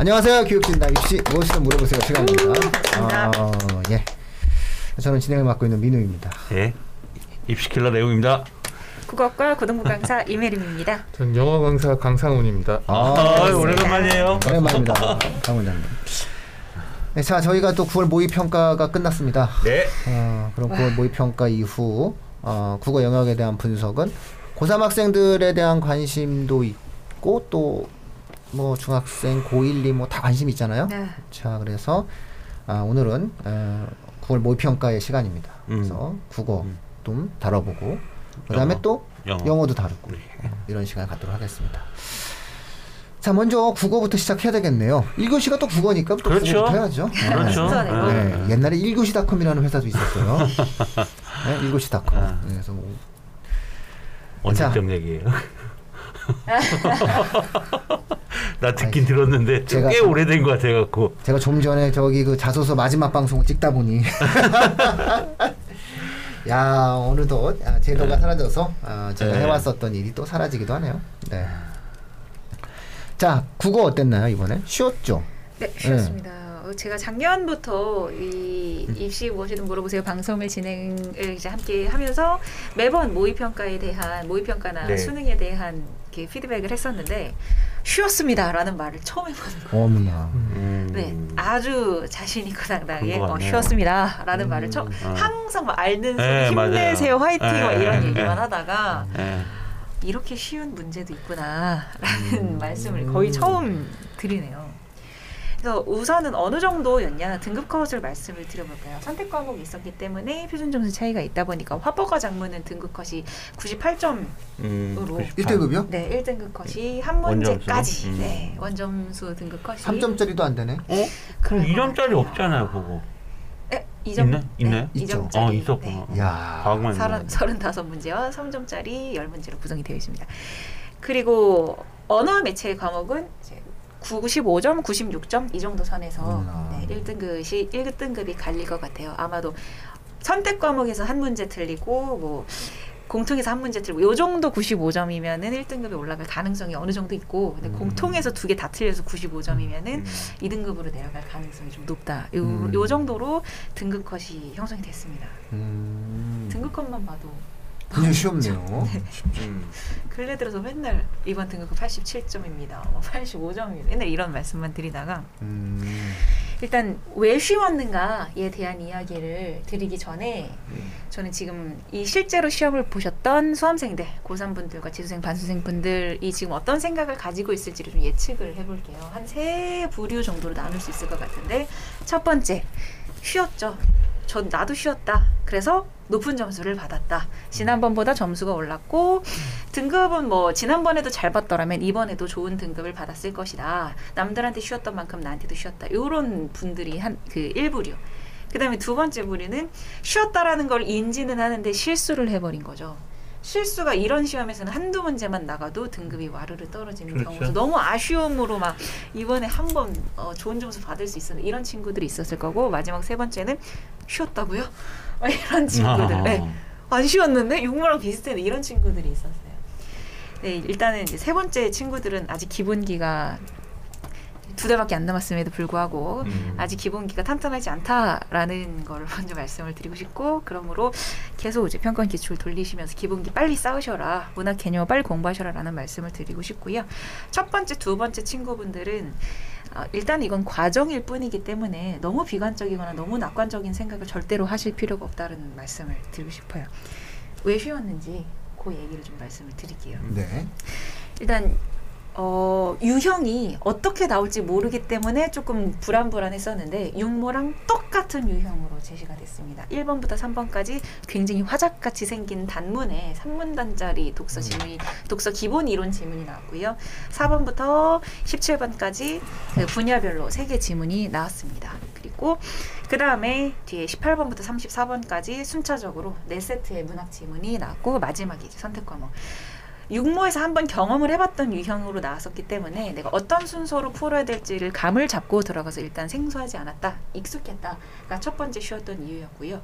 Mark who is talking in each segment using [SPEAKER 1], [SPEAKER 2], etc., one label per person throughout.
[SPEAKER 1] 안녕하세요. 교육진다 입시 무엇이든 물어보세요. 시간입니다.
[SPEAKER 2] 반갑습니다.
[SPEAKER 1] 어, 예. 저는 진행을 맡고 있는 민우입니다.
[SPEAKER 3] 네. 입시킬러 내용입니다.
[SPEAKER 2] 국어과 고등부 강사 이메림입니다.
[SPEAKER 4] 전 영어 강사 강상훈입니다.
[SPEAKER 3] 아, 오래간만이에요.
[SPEAKER 1] 오랜만입니다. 강 원장님. 네, 자 저희가 또 9월 모의 평가가 끝났습니다.
[SPEAKER 3] 네.
[SPEAKER 1] 어, 그럼 9월 모의 평가 이후 어, 국어 영역에 대한 분석은 고3 학생들에 대한 관심도 있고 또 뭐 중학생 고1, 2 뭐 다 관심 있잖아요.
[SPEAKER 2] 네.
[SPEAKER 1] 자 그래서 아, 오늘은 어, 9월 모의 평가의 시간입니다. 그래서 국어 좀 다뤄보고 그다음에
[SPEAKER 3] 영어.
[SPEAKER 1] 또
[SPEAKER 3] 영어.
[SPEAKER 1] 영어도 다루고 어, 이런 시간을 갖도록 하겠습니다. 자 먼저 국어부터 시작해야 되겠네요. 1교시가 또 국어니까 또
[SPEAKER 3] 그렇죠.
[SPEAKER 1] 국어부터 해야죠.
[SPEAKER 3] 그렇죠.
[SPEAKER 2] 순서대로.
[SPEAKER 1] 네, 옛날에 1교시닷컴이라는 회사도 있었어요. 네, 1교시닷컴.
[SPEAKER 3] 아.
[SPEAKER 1] 그래서 뭐
[SPEAKER 3] 언제적 얘기예요? 나 듣긴 들었는데
[SPEAKER 1] 제가
[SPEAKER 3] 꽤
[SPEAKER 1] 좀-
[SPEAKER 3] 오래된 것 같아갖고.
[SPEAKER 1] 제가 좀 전에 저기 그 자소서 마지막 방송을 찍다 보니 야 어느덧 아, 제도가 사라져서 아, 제가
[SPEAKER 3] 네.
[SPEAKER 1] 해왔었던 일이 또 사라지기도 하네요. 네. 자 국어 어땠나요 이번에? 쉬웠죠?
[SPEAKER 2] 네, 쉬었습니다. 어, 제가 작년부터 이 입시 무엇이든 물어보세요 방송을 진행을 이제 함께 하면서 매번 모의 평가에 대한 모의 평가나
[SPEAKER 3] 네.
[SPEAKER 2] 수능에 대한 이렇게 피드백을 했었는데 쉬었습니다라는 말을 처음 해보는 거예요.
[SPEAKER 1] 어머나.
[SPEAKER 3] 음.
[SPEAKER 2] 네, 아주 자신 있고 당당하게 어. 쉬었습니다라는 말을 처음
[SPEAKER 3] 어.
[SPEAKER 2] 항상 막 앓는
[SPEAKER 3] 네,
[SPEAKER 2] 소리 힘내세요
[SPEAKER 3] 맞아요.
[SPEAKER 2] 화이팅 막
[SPEAKER 3] 네,
[SPEAKER 2] 이런
[SPEAKER 3] 네,
[SPEAKER 2] 얘기만
[SPEAKER 3] 네.
[SPEAKER 2] 하다가
[SPEAKER 3] 네.
[SPEAKER 2] 이렇게 쉬운 문제도 있구나라는
[SPEAKER 3] 음.
[SPEAKER 2] 말씀을 거의 처음 드리네요. 그래서 우선은 어느 정도였냐 등급 컷을 말씀을 드려볼까요? 선택 과목이 있었기 때문에 표준 점수 차이가 있다 보니까 화보과 작문은 등급 컷이 98점
[SPEAKER 3] 음,
[SPEAKER 2] 으로.
[SPEAKER 3] 98.
[SPEAKER 1] 1등급이요?
[SPEAKER 2] 네 1등급 컷이 한
[SPEAKER 3] 원점수?
[SPEAKER 2] 문제까지
[SPEAKER 3] 음.
[SPEAKER 2] 네 원점수 등급 컷이
[SPEAKER 1] 3점짜리도 안 되네.
[SPEAKER 3] 어? 그럼 2점짜리 없잖아요, 그거.
[SPEAKER 2] 네, 2점
[SPEAKER 3] 있나? 있나요?
[SPEAKER 2] 네,
[SPEAKER 1] 있죠.
[SPEAKER 2] 2점짜리
[SPEAKER 3] 어, 있었구나.
[SPEAKER 1] 야.
[SPEAKER 3] 과학만
[SPEAKER 2] 서른
[SPEAKER 3] 있는
[SPEAKER 2] 서른다섯 문제와 3점짜리 10문제로 구성이 되어 있습니다. 그리고 언어 매체 과목은 이제 95점, 96점 이 정도 선에서
[SPEAKER 1] 음.
[SPEAKER 2] 네, 1등급이 1등급이 갈릴 것 같아요. 아마도 선택 과목에서 한 문제 틀리고 뭐 공통에서 한 문제 틀리고 요 정도 95점이면은 1등급에 올라갈 가능성이 어느 정도 있고 근데
[SPEAKER 1] 음.
[SPEAKER 2] 공통에서 두 개 다 틀려서 95점이면은
[SPEAKER 3] 음.
[SPEAKER 2] 2등급으로 내려갈 가능성이 좀 높다. 요,
[SPEAKER 1] 음.
[SPEAKER 2] 요 정도로 등급 컷이 형성이 됐습니다.
[SPEAKER 1] 음.
[SPEAKER 2] 등급 컷만 봐도
[SPEAKER 1] 굉장히 쉬웠네요.
[SPEAKER 3] 음.
[SPEAKER 2] 근래 들어서 맨날 이번 등급은 87점입니다. 뭐 85점입니다. 맨날 이런 말씀만 드리다가
[SPEAKER 1] 음.
[SPEAKER 2] 일단 왜 쉬웠는가에 대한 이야기를 드리기 전에 저는 지금 이 실제로 시험을 보셨던 수험생들, 고3분들과 재수생, 반수생 분들이 지금 어떤 생각을 가지고 있을지를 좀 예측을 해볼게요. 한 세 부류 정도로 나눌 수 있을 것 같은데 첫 번째, 쉬었죠. 전 나도 쉬었다. 그래서 높은 점수를 받았다. 지난번보다 점수가 올랐고 등급은 뭐 지난번에도 잘 받더라면 이번에도 좋은 등급을 받았을 것이다. 남들한테 쉬었던 만큼 나한테도 쉬었다. 이런 분들이 한 그 일부류. 그다음에 두 번째 부류는 쉬었다라는 걸 인지는 하는데 실수를 해버린 거죠. 실수가 이런 시험에서는 한두 문제만 나가도 등급이 와르르 떨어지는
[SPEAKER 3] 그렇죠.
[SPEAKER 2] 경우도 너무 아쉬움으로 막 이번에 한번 어, 좋은 점수 받을 수 있었는데 이런 친구들이 있었을 거고 마지막 세 번째는 쉬었다고요? 막 이런 친구들.
[SPEAKER 3] 아.
[SPEAKER 2] 네. 안 쉬었는데 육모랑 비슷했는데 이런 친구들이 있었어요. 네, 일단은 세 번째 친구들은 아직 기본기가 두 달밖에 안 남았음에도 불구하고
[SPEAKER 3] 음.
[SPEAKER 2] 아직 기본기가 탄탄하지 않다라는 걸 먼저 말씀을 드리고 싶고 그러므로 계속 이제 평가 기출 돌리시면서 기본기 빨리 쌓으셔라 문학 개념 빨리 공부하셔라라는 말씀을 드리고 싶고요. 첫 번째, 두 번째 친구분들은 어, 일단 이건 과정일 뿐이기 때문에 너무 비관적이거나 너무 낙관적인 생각을 절대로 하실 필요가 없다는 말씀을 드리고 싶어요. 왜 쉬웠는지 그 얘기를 좀 말씀을 드릴게요.
[SPEAKER 1] 네.
[SPEAKER 2] 일단 어, 유형이 어떻게 나올지 모르기 때문에 조금 불안불안했었는데 육모랑 똑같은 유형으로 제시가 됐습니다. 1번부터 3번까지 굉장히 화작같이 생긴 단문에 3문단짜리 독서 지문이 독서 기본 이론 지문이 나왔고요. 4번부터 17번까지 그 분야별로 3개 지문이 나왔습니다. 그리고 그 다음에 뒤에 18번부터 34번까지 순차적으로 4세트의 문학 지문이 나왔고 마지막에 이제 선택 과목 육모에서 한번 경험을 해봤던 유형으로 나왔었기 때문에 내가 어떤 순서로 풀어야 될지를 감을 잡고 들어가서 일단 생소하지 않았다, 익숙했다가 첫 번째 쉬웠던 이유였고요.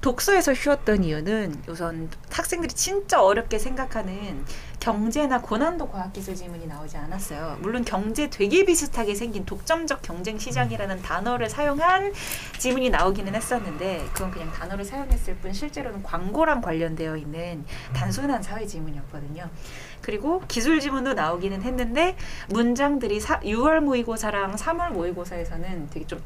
[SPEAKER 2] 독서에서 쉬웠던 이유는 우선 학생들이 진짜 어렵게 생각하는 경제나 고난도 과학기술 지문이 나오지 않았어요. 물론 경제 되게 비슷하게 생긴 독점적 경쟁 시장이라는 단어를 사용한 지문이 나오기는 했었는데 그건 그냥 단어를 사용했을 뿐 실제로는 광고랑 관련되어 있는 단순한 사회 지문이었거든요. 그리고 기술 지문도 나오기는 했는데 문장들이 사, 6월 모의고사랑 3월 모의고사에서는 되게 좀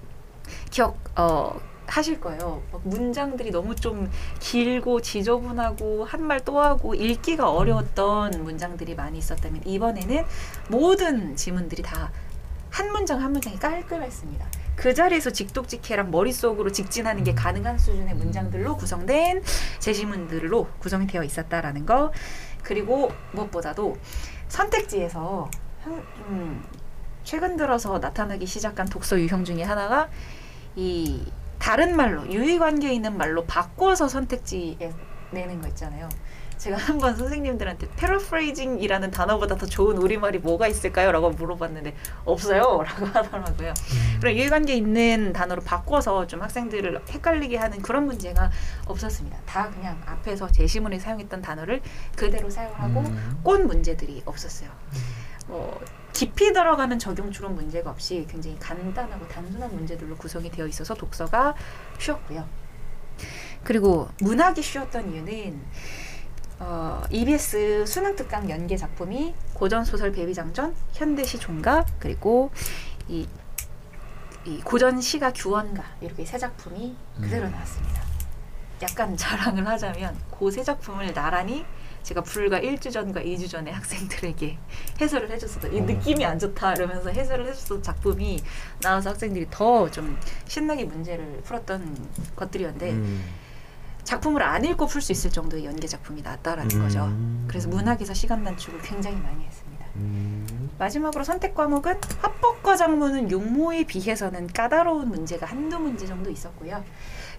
[SPEAKER 2] 기억 어 하실 거예요. 막 문장들이 너무 좀 길고 지저분하고 한 말 또 하고 읽기가 어려웠던 문장들이 많이 있었다면 이번에는 모든 지문들이 다 한 문장 한 문장이 깔끔했습니다. 그 자리에서 직독직해랑 머릿속으로 직진하는 게 가능한 수준의 문장들로 구성된 제시문들로 구성이 되어 있었다라는 거 그리고 무엇보다도 선택지에서 한- 음, 최근 들어서 나타나기 시작한 독서 유형 중에 하나가 이 다른 말로 유의관계 있는 말로 바꿔서 선택지에 내는 거 있잖아요. 제가 한번 선생님들한테 패러프레이징이라는 단어보다 더 좋은 우리말이 뭐가 있을까요? 라고 물어봤는데 없어요 라고 하더라고요. 그런 유의관계 있는 단어로 바꿔서 좀 학생들을 헷갈리게 하는 그런 문제가 없었습니다. 다 그냥 앞에서 제시문에 사용했던 단어를 그대로 사용하고
[SPEAKER 1] 음.
[SPEAKER 2] 꼰 문제들이 없었어요. 어, 깊이 들어가는 적용 추론 문제가 없이 굉장히 간단하고 단순한 문제들로 구성이 되어 있어서 독서가 쉬웠고요. 그리고 문학이 쉬웠던 이유는 어, EBS 수능 특강 연계 작품이 고전 소설 베비장전, 현대시 종가 그리고 이, 이 고전 시가 규원가 이렇게 세 작품이 그대로 나왔습니다. 약간 자랑을 하자면 그 세 작품을 나란히 제가 불과 1주 전과 2주 전에 학생들에게 해설을 해줬었던 이
[SPEAKER 1] 어.
[SPEAKER 2] 느낌이 안 좋다 이러면서 해설을 해줬던 작품이 나와서 학생들이 더 좀 신나게 문제를 풀었던 것들이었는데
[SPEAKER 1] 음.
[SPEAKER 2] 작품을 안 읽고 풀 수 있을 정도의 연계 작품이 나왔다라는
[SPEAKER 3] 음.
[SPEAKER 2] 거죠. 그래서 문학에서 시간 단축을 굉장히 많이 했습니다.
[SPEAKER 1] 음.
[SPEAKER 2] 마지막으로 선택 과목은 합법과 작문은 용모에 비해서는 까다로운 문제가 한두 문제 정도 있었고요.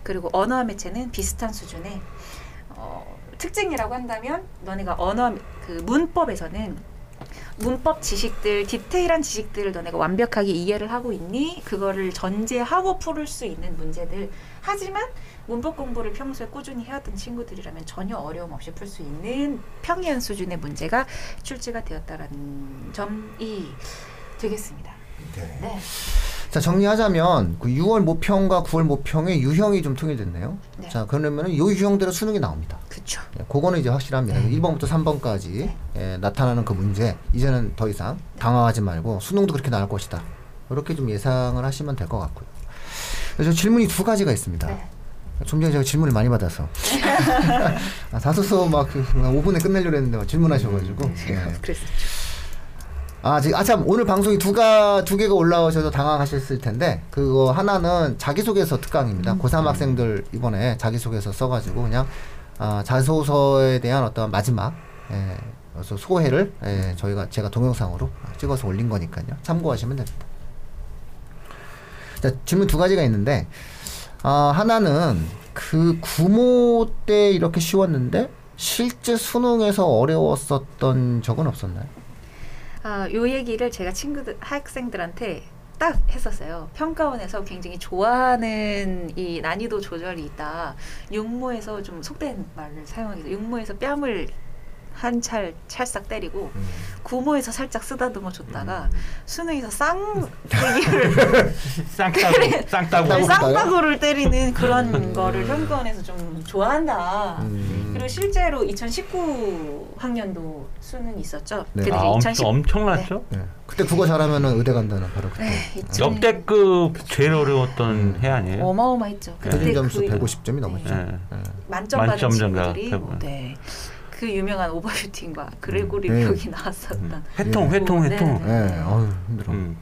[SPEAKER 2] 그리고 언어와 매체는 비슷한 수준의 어, 특징이라고 한다면 너네가 언어 그 문법에서는 문법 지식들 디테일한 지식들을 너네가 완벽하게 이해를 하고 있니? 그거를 전제하고 풀을 수 있는 문제들. 하지만 문법 공부를 평소에 꾸준히 해왔던 친구들이라면 전혀 어려움 없이 풀 수 있는 평이한 수준의 문제가 출제가 되었다라는 점이 되겠습니다.
[SPEAKER 1] 네.
[SPEAKER 2] 네.
[SPEAKER 1] 자 정리하자면 그 6월 모평과 9월 모평의 유형이 좀 통일됐네요.
[SPEAKER 2] 네.
[SPEAKER 1] 자 그러면은 이 유형대로 수능이 나옵니다.
[SPEAKER 2] 그렇죠.
[SPEAKER 1] 예, 그거는 이제 확실합니다. 1번부터 3번까지
[SPEAKER 2] 네.
[SPEAKER 1] 예, 나타나는 그 문제 이제는 더 이상 당황하지 말고 수능도 그렇게 나올 것이다. 이렇게 좀 예상을 하시면 될 것 같고요. 그래서 질문이 두 가지가 있습니다.
[SPEAKER 2] 네.
[SPEAKER 1] 좀 전에 제가 질문을 많이 받아서 아, 다소서 막 5분에 끝내려고 했는데 막 질문하셔가지고 예.
[SPEAKER 2] 그랬었죠.
[SPEAKER 1] 아, 지금 아 참 오늘 방송이 두 가 두 개가 올라오셔서 당황하셨을 텐데 그거 하나는 자기소개서 특강입니다. 고3 학생들 이번에 자기소개서 써가지고 그냥 아, 자소서에 대한 어떤 마지막 예, 그래서 소회를 예, 저희가 제가 동영상으로 찍어서 올린 거니까요. 참고하시면 됩니다. 자, 질문 두 가지가 있는데 아, 하나는 그 구모 때 이렇게 쉬웠는데 실제 수능에서 어려웠었던 적은 없었나요?
[SPEAKER 2] 아, 요 얘기를 제가 친구들 학생들한테 딱 했었어요. 평가원에서 굉장히 좋아하는 이 난이도 조절이 있다. 육모에서 좀 속된 말을 사용하기 육모에서 뺨을 한 찰 찰싹 때리고 구모에서 살짝 쓰다듬어 줬다가 수능에서 쌍대기를
[SPEAKER 3] 쌍따구 쌍따구
[SPEAKER 1] 쌍따구.
[SPEAKER 2] 쌍따구를 때리는 그런 거를 평가원에서 좀 좋아한다.
[SPEAKER 1] 음.
[SPEAKER 2] 그리고 실제로 2019 학년도 수능이 있었죠.
[SPEAKER 1] 네.
[SPEAKER 3] 아, 엄청
[SPEAKER 2] 2010
[SPEAKER 3] 엄청났죠?
[SPEAKER 1] 네. 그때 국어 잘하면은 의대 간다는 바로 그때.
[SPEAKER 2] 네,
[SPEAKER 1] 네.
[SPEAKER 2] 2000
[SPEAKER 3] 역대급 제일 어려웠던 해 아니에요?
[SPEAKER 2] 어마어마했죠.
[SPEAKER 1] 평균
[SPEAKER 2] 그때
[SPEAKER 1] 점수
[SPEAKER 2] 그
[SPEAKER 1] 150점이 넘었죠.
[SPEAKER 3] 네.
[SPEAKER 1] 네.
[SPEAKER 2] 만점 받은 친구들이. 네. 그 유명한 오버슈팅과 그레고리
[SPEAKER 1] 네.
[SPEAKER 2] 벽이 나왔었던
[SPEAKER 3] 회통
[SPEAKER 1] 예.
[SPEAKER 3] 회통
[SPEAKER 2] 네,
[SPEAKER 3] 회통.
[SPEAKER 2] 네.
[SPEAKER 1] 네, 어휴 힘들어.
[SPEAKER 3] 음,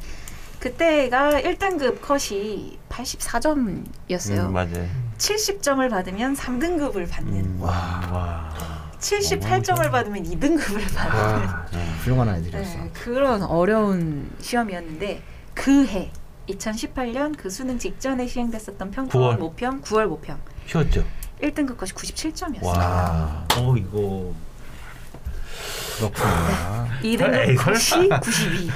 [SPEAKER 2] 그때가 1등급 컷이 84점이었어요.
[SPEAKER 3] 음, 맞아요.
[SPEAKER 2] 70점을 받으면 3등급을 받는
[SPEAKER 3] 음, 와, 와.
[SPEAKER 2] 78점을 받으면 2등급을 받는
[SPEAKER 4] 와,
[SPEAKER 3] 네.
[SPEAKER 1] 훌륭한 아이들이었어.
[SPEAKER 2] 네, 그런 어려운 시험이었는데 그 해 2018년 그 수능 직전에 시행됐었던 평가원
[SPEAKER 3] 9월.
[SPEAKER 2] 모평 9월 모평
[SPEAKER 3] 쉬웠죠?
[SPEAKER 2] 1등급 컷이 97점이었어요.
[SPEAKER 3] 와. 어 이거
[SPEAKER 1] 그렇구나.
[SPEAKER 2] 2등급
[SPEAKER 3] 에이,
[SPEAKER 2] 컷이
[SPEAKER 3] 설마.
[SPEAKER 2] 92,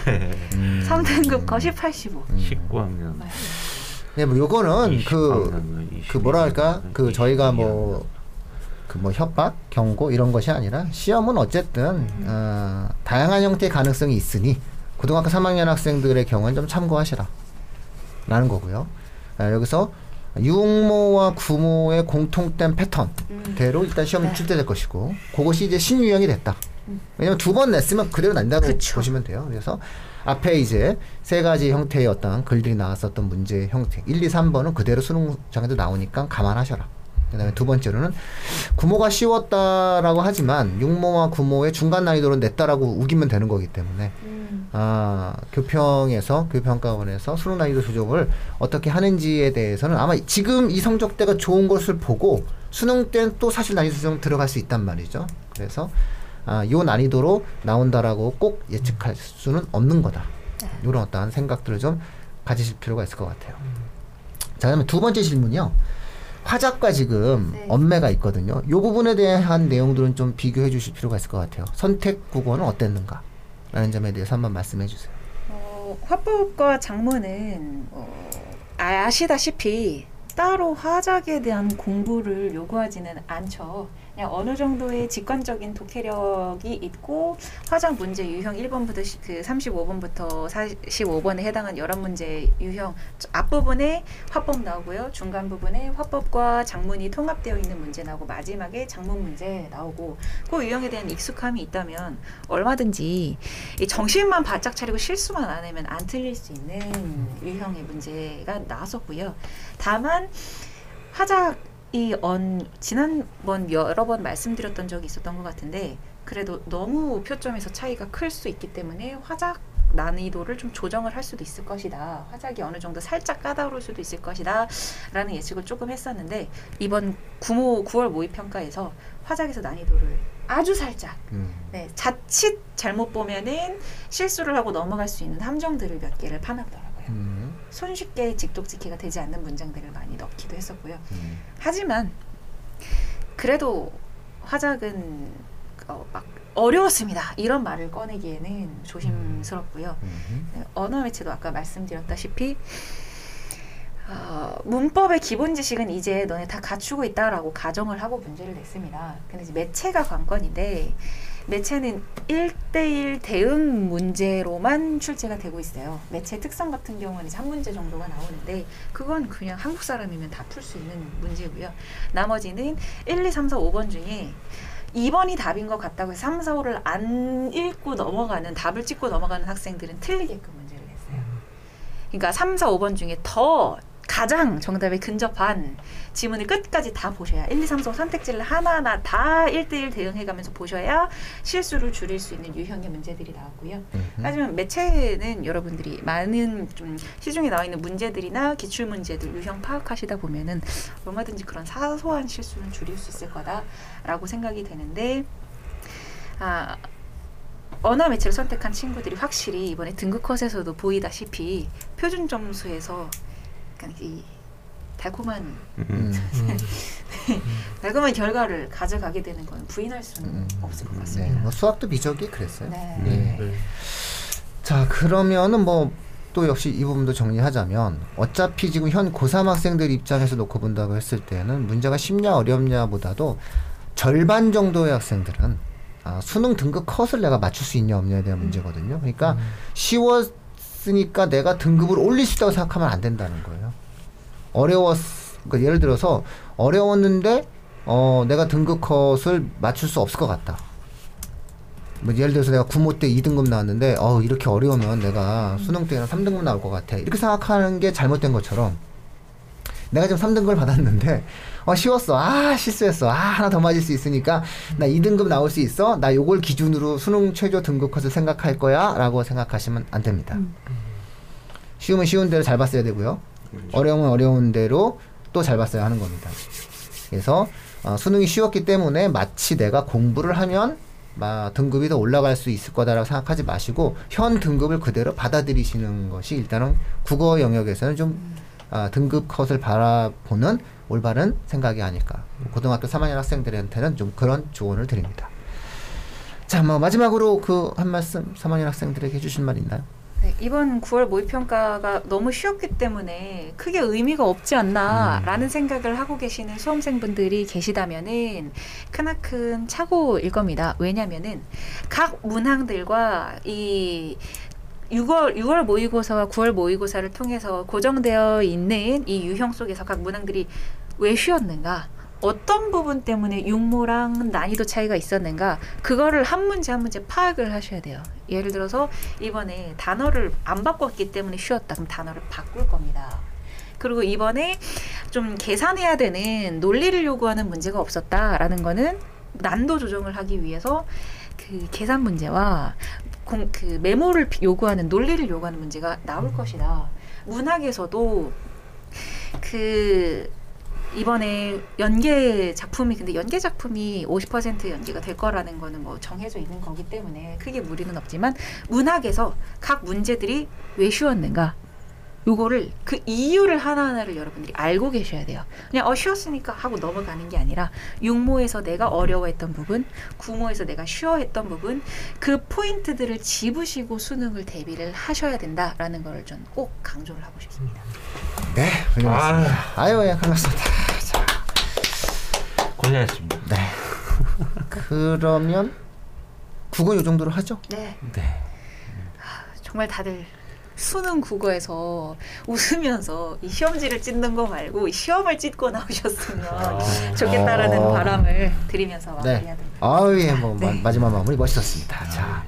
[SPEAKER 1] 음.
[SPEAKER 2] 3등급 컷이 85.
[SPEAKER 1] 음.
[SPEAKER 3] 19학년.
[SPEAKER 1] 네, 뭐 요거는
[SPEAKER 3] 20
[SPEAKER 1] 그,
[SPEAKER 3] 강남은 그21
[SPEAKER 1] 뭐랄까
[SPEAKER 3] 강남은
[SPEAKER 1] 그 저희가 22뭐그 뭐 협박, 경고 이런 것이 아니라 시험은 어쨌든 어, 다양한 형태의 가능성이 있으니 고등학교 3학년 학생들의 경우는 좀 참고하시라 라는 거고요. 아, 여기서 유모와 구모의 공통된 패턴대로 일단 시험이
[SPEAKER 2] 네.
[SPEAKER 1] 출제될 것이고 그것이 이제 신유형이 됐다. 왜냐면 두 번 냈으면 그대로 난다고
[SPEAKER 2] 그쵸.
[SPEAKER 1] 보시면 돼요. 그래서 앞에 이제 세 가지 형태의 어떤 글들이 나왔었던 문제의 형태 1, 2, 3번은 그대로 수능장에도 나오니까 감안하셔라. 그다음에 두 번째로는 구모가 쉬웠다라고 하지만 육모와 구모의 중간 난이도로 냈다라고 우기면 되는 거기 때문에
[SPEAKER 2] 음.
[SPEAKER 1] 아, 교평에서 교평가원에서 수능 난이도 조정을 어떻게 하는지에 대해서는 아마 지금 이 성적대가 좋은 것을 보고 수능 때는 또 사실 난이도 조정 들어갈 수 있단 말이죠. 그래서 아, 요 난이도로 나온다라고 꼭 예측할 수는 없는 거다. 이런 어떠한 생각들을 좀 가지실 필요가 있을 것 같아요. 자, 그다음에 두 번째 질문이요. 화작과 지금
[SPEAKER 2] 네.
[SPEAKER 1] 엄매가 있거든요. 요 부분에 대한 내용들은 좀 비교해 주실 필요가 있을 것 같아요. 선택 국어는 어땠는가? 라는 점에 대해서 한번 말씀해 주세요.
[SPEAKER 2] 어, 화법과 장문은 어, 아시다시피 따로 화작에 대한 공부를 요구하지는 않죠. 그냥 어느 정도의 직관적인 독해력이 있고 화작 문제 유형 1번부터 시- 그 35번부터 45번에 해당한 여러 문제 유형 앞부분에 화법 나오고요. 중간 부분에 화법과 장문이 통합되어 있는 문제 나오고 마지막에 장문 문제 나오고 그 유형에 대한 익숙함이 있다면 얼마든지 이 정신만 바짝 차리고 실수만 안 하면 안 틀릴 수 있는 유형의 문제가 나왔었고요. 다만 화작 이 언 지난번 여러 번 말씀드렸던 적이 있었던 것 같은데 그래도 너무 표점에서 차이가 클 수 있기 때문에 화작 난이도를 좀 조정을 할 수도 있을 것이다. 화작이 어느 정도 살짝 까다로울 수도 있을 것이다. 라는 예측을 조금 했었는데 이번 구모 9월 모의 평가에서 화작에서 난이도를 아주 살짝 네, 자칫 잘못 보면은 실수를 하고 넘어갈 수 있는 함정들을 몇 개를 파놨더라고요.
[SPEAKER 1] 음,
[SPEAKER 2] 손쉽게 직독직해가 되지 않는 문장들을 많이 넣기도 했었고요.
[SPEAKER 1] 음.
[SPEAKER 2] 하지만 그래도 화작은 어, 막 어려웠습니다. 이런 말을 꺼내기에는 조심스럽고요.
[SPEAKER 1] 음.
[SPEAKER 2] 네, 언어 매체도 아까 말씀드렸다시피 어, 문법의 기본 지식은 이제 너네 다 갖추고 있다라고 가정을 하고 문제를 냈습니다. 근데 매체가 관건인데 매체는 1대1 대응 문제로만 출제가 되고 있어요. 매체 특성 같은 경우는 한 문제 정도가 나오는데 그건 그냥 한국 사람이면 다 풀 수 있는 문제고요. 나머지는 1, 2, 3, 4, 5번 중에 2번이 답인 것 같다고 해서 3, 4, 5를 안 읽고 넘어가는 답을 찍고 넘어가는 학생들은 틀리게끔 문제를 냈어요. 그러니까 3, 4, 5번 중에 더 가장 정답에 근접한 지문을 끝까지 다 보셔야 1, 2, 3, 4 선택지를 하나하나 다 1대1 대응해가면서 보셔야 실수를 줄일 수 있는 유형의 문제들이 나왔고요.
[SPEAKER 1] 음.
[SPEAKER 2] 하지만 매체는 여러분들이 많은 좀 시중에 나와 있는 문제들이나 기출 문제들 유형 파악하시다 보면은 얼마든지 그런 사소한 실수는 줄일 수 있을 거다라고 생각이 되는데 아 언어 매체를 선택한 친구들이 확실히 이번에 등급 컷에서도 보이다시피 표준 점수에서 약간 이 달콤한
[SPEAKER 1] 음.
[SPEAKER 2] 달콤한 결과를 가져가게 되는 건 부인할 수는
[SPEAKER 1] 음.
[SPEAKER 2] 없을 것
[SPEAKER 1] 네,
[SPEAKER 2] 같습니다.
[SPEAKER 1] 뭐 수학도 비적이 그랬어요.
[SPEAKER 2] 네.
[SPEAKER 1] 네.
[SPEAKER 4] 네.
[SPEAKER 1] 자 그러면은 뭐 또 역시 이 부분도 정리하자면 어차피 지금 현 고3 학생들 입장에서 놓고 본다고 했을 때는 문제가 쉽냐 어렵냐보다도 절반 정도의 학생들은 아, 수능 등급 컷을 내가 맞출 수 있냐 없냐에 대한 문제거든요. 그러니까 쉬 웠으니까 내가 등급을 올릴 수 있다고 생각하면 안 된다는 거예요. 어려웠, 그러니까 예를 들어서 어려웠는데 어, 내가 등급 컷을 맞출 수 없을 것 같다. 뭐 예를 들어서 내가 구모 때 2등급 나왔는데 어 이렇게 어려우면 내가 수능 때는 3등급 나올 것 같아 이렇게 생각하는 게 잘못된 것처럼 내가 지금 3등급을 받았는데 어 쉬웠어. 아 실수했어. 아 하나 더 맞을 수 있으니까 나 2등급 나올 수 있어? 나 요걸 기준으로 수능 최저 등급 컷을 생각할 거야? 라고 생각하시면 안 됩니다. 쉬우면 쉬운 대로 잘 봤어야 되고요. 어려우면 어려운 대로 또 잘 봤어야 하는 겁니다. 그래서 어, 수능이 쉬웠기 때문에 마치 내가 공부를 하면 마, 등급이 더 올라갈 수 있을 거다라고 생각하지 마시고 현 등급을 그대로 받아들이시는 것이 일단은 국어 영역에서는 좀 아, 등급 컷을 바라보는 올바른 생각이 아닐까. 고등학교 3학년 학생들한테는 좀 그런 조언을 드립니다. 자, 뭐 마지막으로 그 한 말씀 3학년 학생들에게 해주실 말 있나요?
[SPEAKER 2] 네, 이번 9월 모의평가가 너무 쉬웠기 때문에 크게 의미가 없지 않나라는 생각을 하고 계시는 수험생분들이 계시다면은 크나큰 착오일 겁니다. 왜냐면은 각 문항들과 이 6월 6월 모의고사와 9월 모의고사를 통해서 고정되어 있는 이 유형 속에서 각 문항들이 왜 쉬웠는가? 어떤 부분 때문에 육모랑 난이도 차이가 있었는가? 그거를 한 문제 한 문제 파악을 하셔야 돼요. 예를 들어서 이번에 단어를 안 바꿨기 때문에 쉬웠다. 그럼 단어를 바꿀 겁니다. 그리고 이번에 좀 계산해야 되는 논리를 요구하는 문제가 없었다라는 거는 난도 조정을 하기 위해서 그 계산 문제와 공, 그 메모를 비- 요구하는 논리를 요구하는 문제가 나올 것이다. 문학에서도 그 이번에 연계 작품이 근데 연계 작품이 50% 연계가 될 거라는 거는 뭐 정해져 있는 거기 때문에 크게 무리는 없지만 문학에서 각 문제들이 왜 쉬웠는가 요거를 그 이유를 하나하나를 여러분들이 알고 계셔야 돼요. 그냥 어 쉬웠으니까 하고 넘어가는 게 아니라 육모에서 내가 어려워했던 부분, 구모에서 내가 쉬워했던 부분, 그 포인트들을 집으시고 수능을 대비를 하셔야 된다라는 거를 전꼭 강조를 하고 싶습니다.
[SPEAKER 1] 네, 훌륭했습니다. 아 유, 예, 반갑습니다. 자,
[SPEAKER 3] 고생했습니다.
[SPEAKER 1] 네. 그러면 국어 요 정도로 하죠?
[SPEAKER 2] 네.
[SPEAKER 3] 네.
[SPEAKER 2] 정말 다들 수능 국어에서 웃으면서 이 시험지를 찢는 거 말고 시험을 찢고 나오셨으면
[SPEAKER 3] 아.
[SPEAKER 2] 좋겠다라는
[SPEAKER 1] 어.
[SPEAKER 2] 바람을 드리면서
[SPEAKER 1] 네.
[SPEAKER 2] 마무리하도록
[SPEAKER 1] 아유, 예, 뭐
[SPEAKER 2] 네.
[SPEAKER 1] 마, 마지막 마무리 멋있었습니다. 자,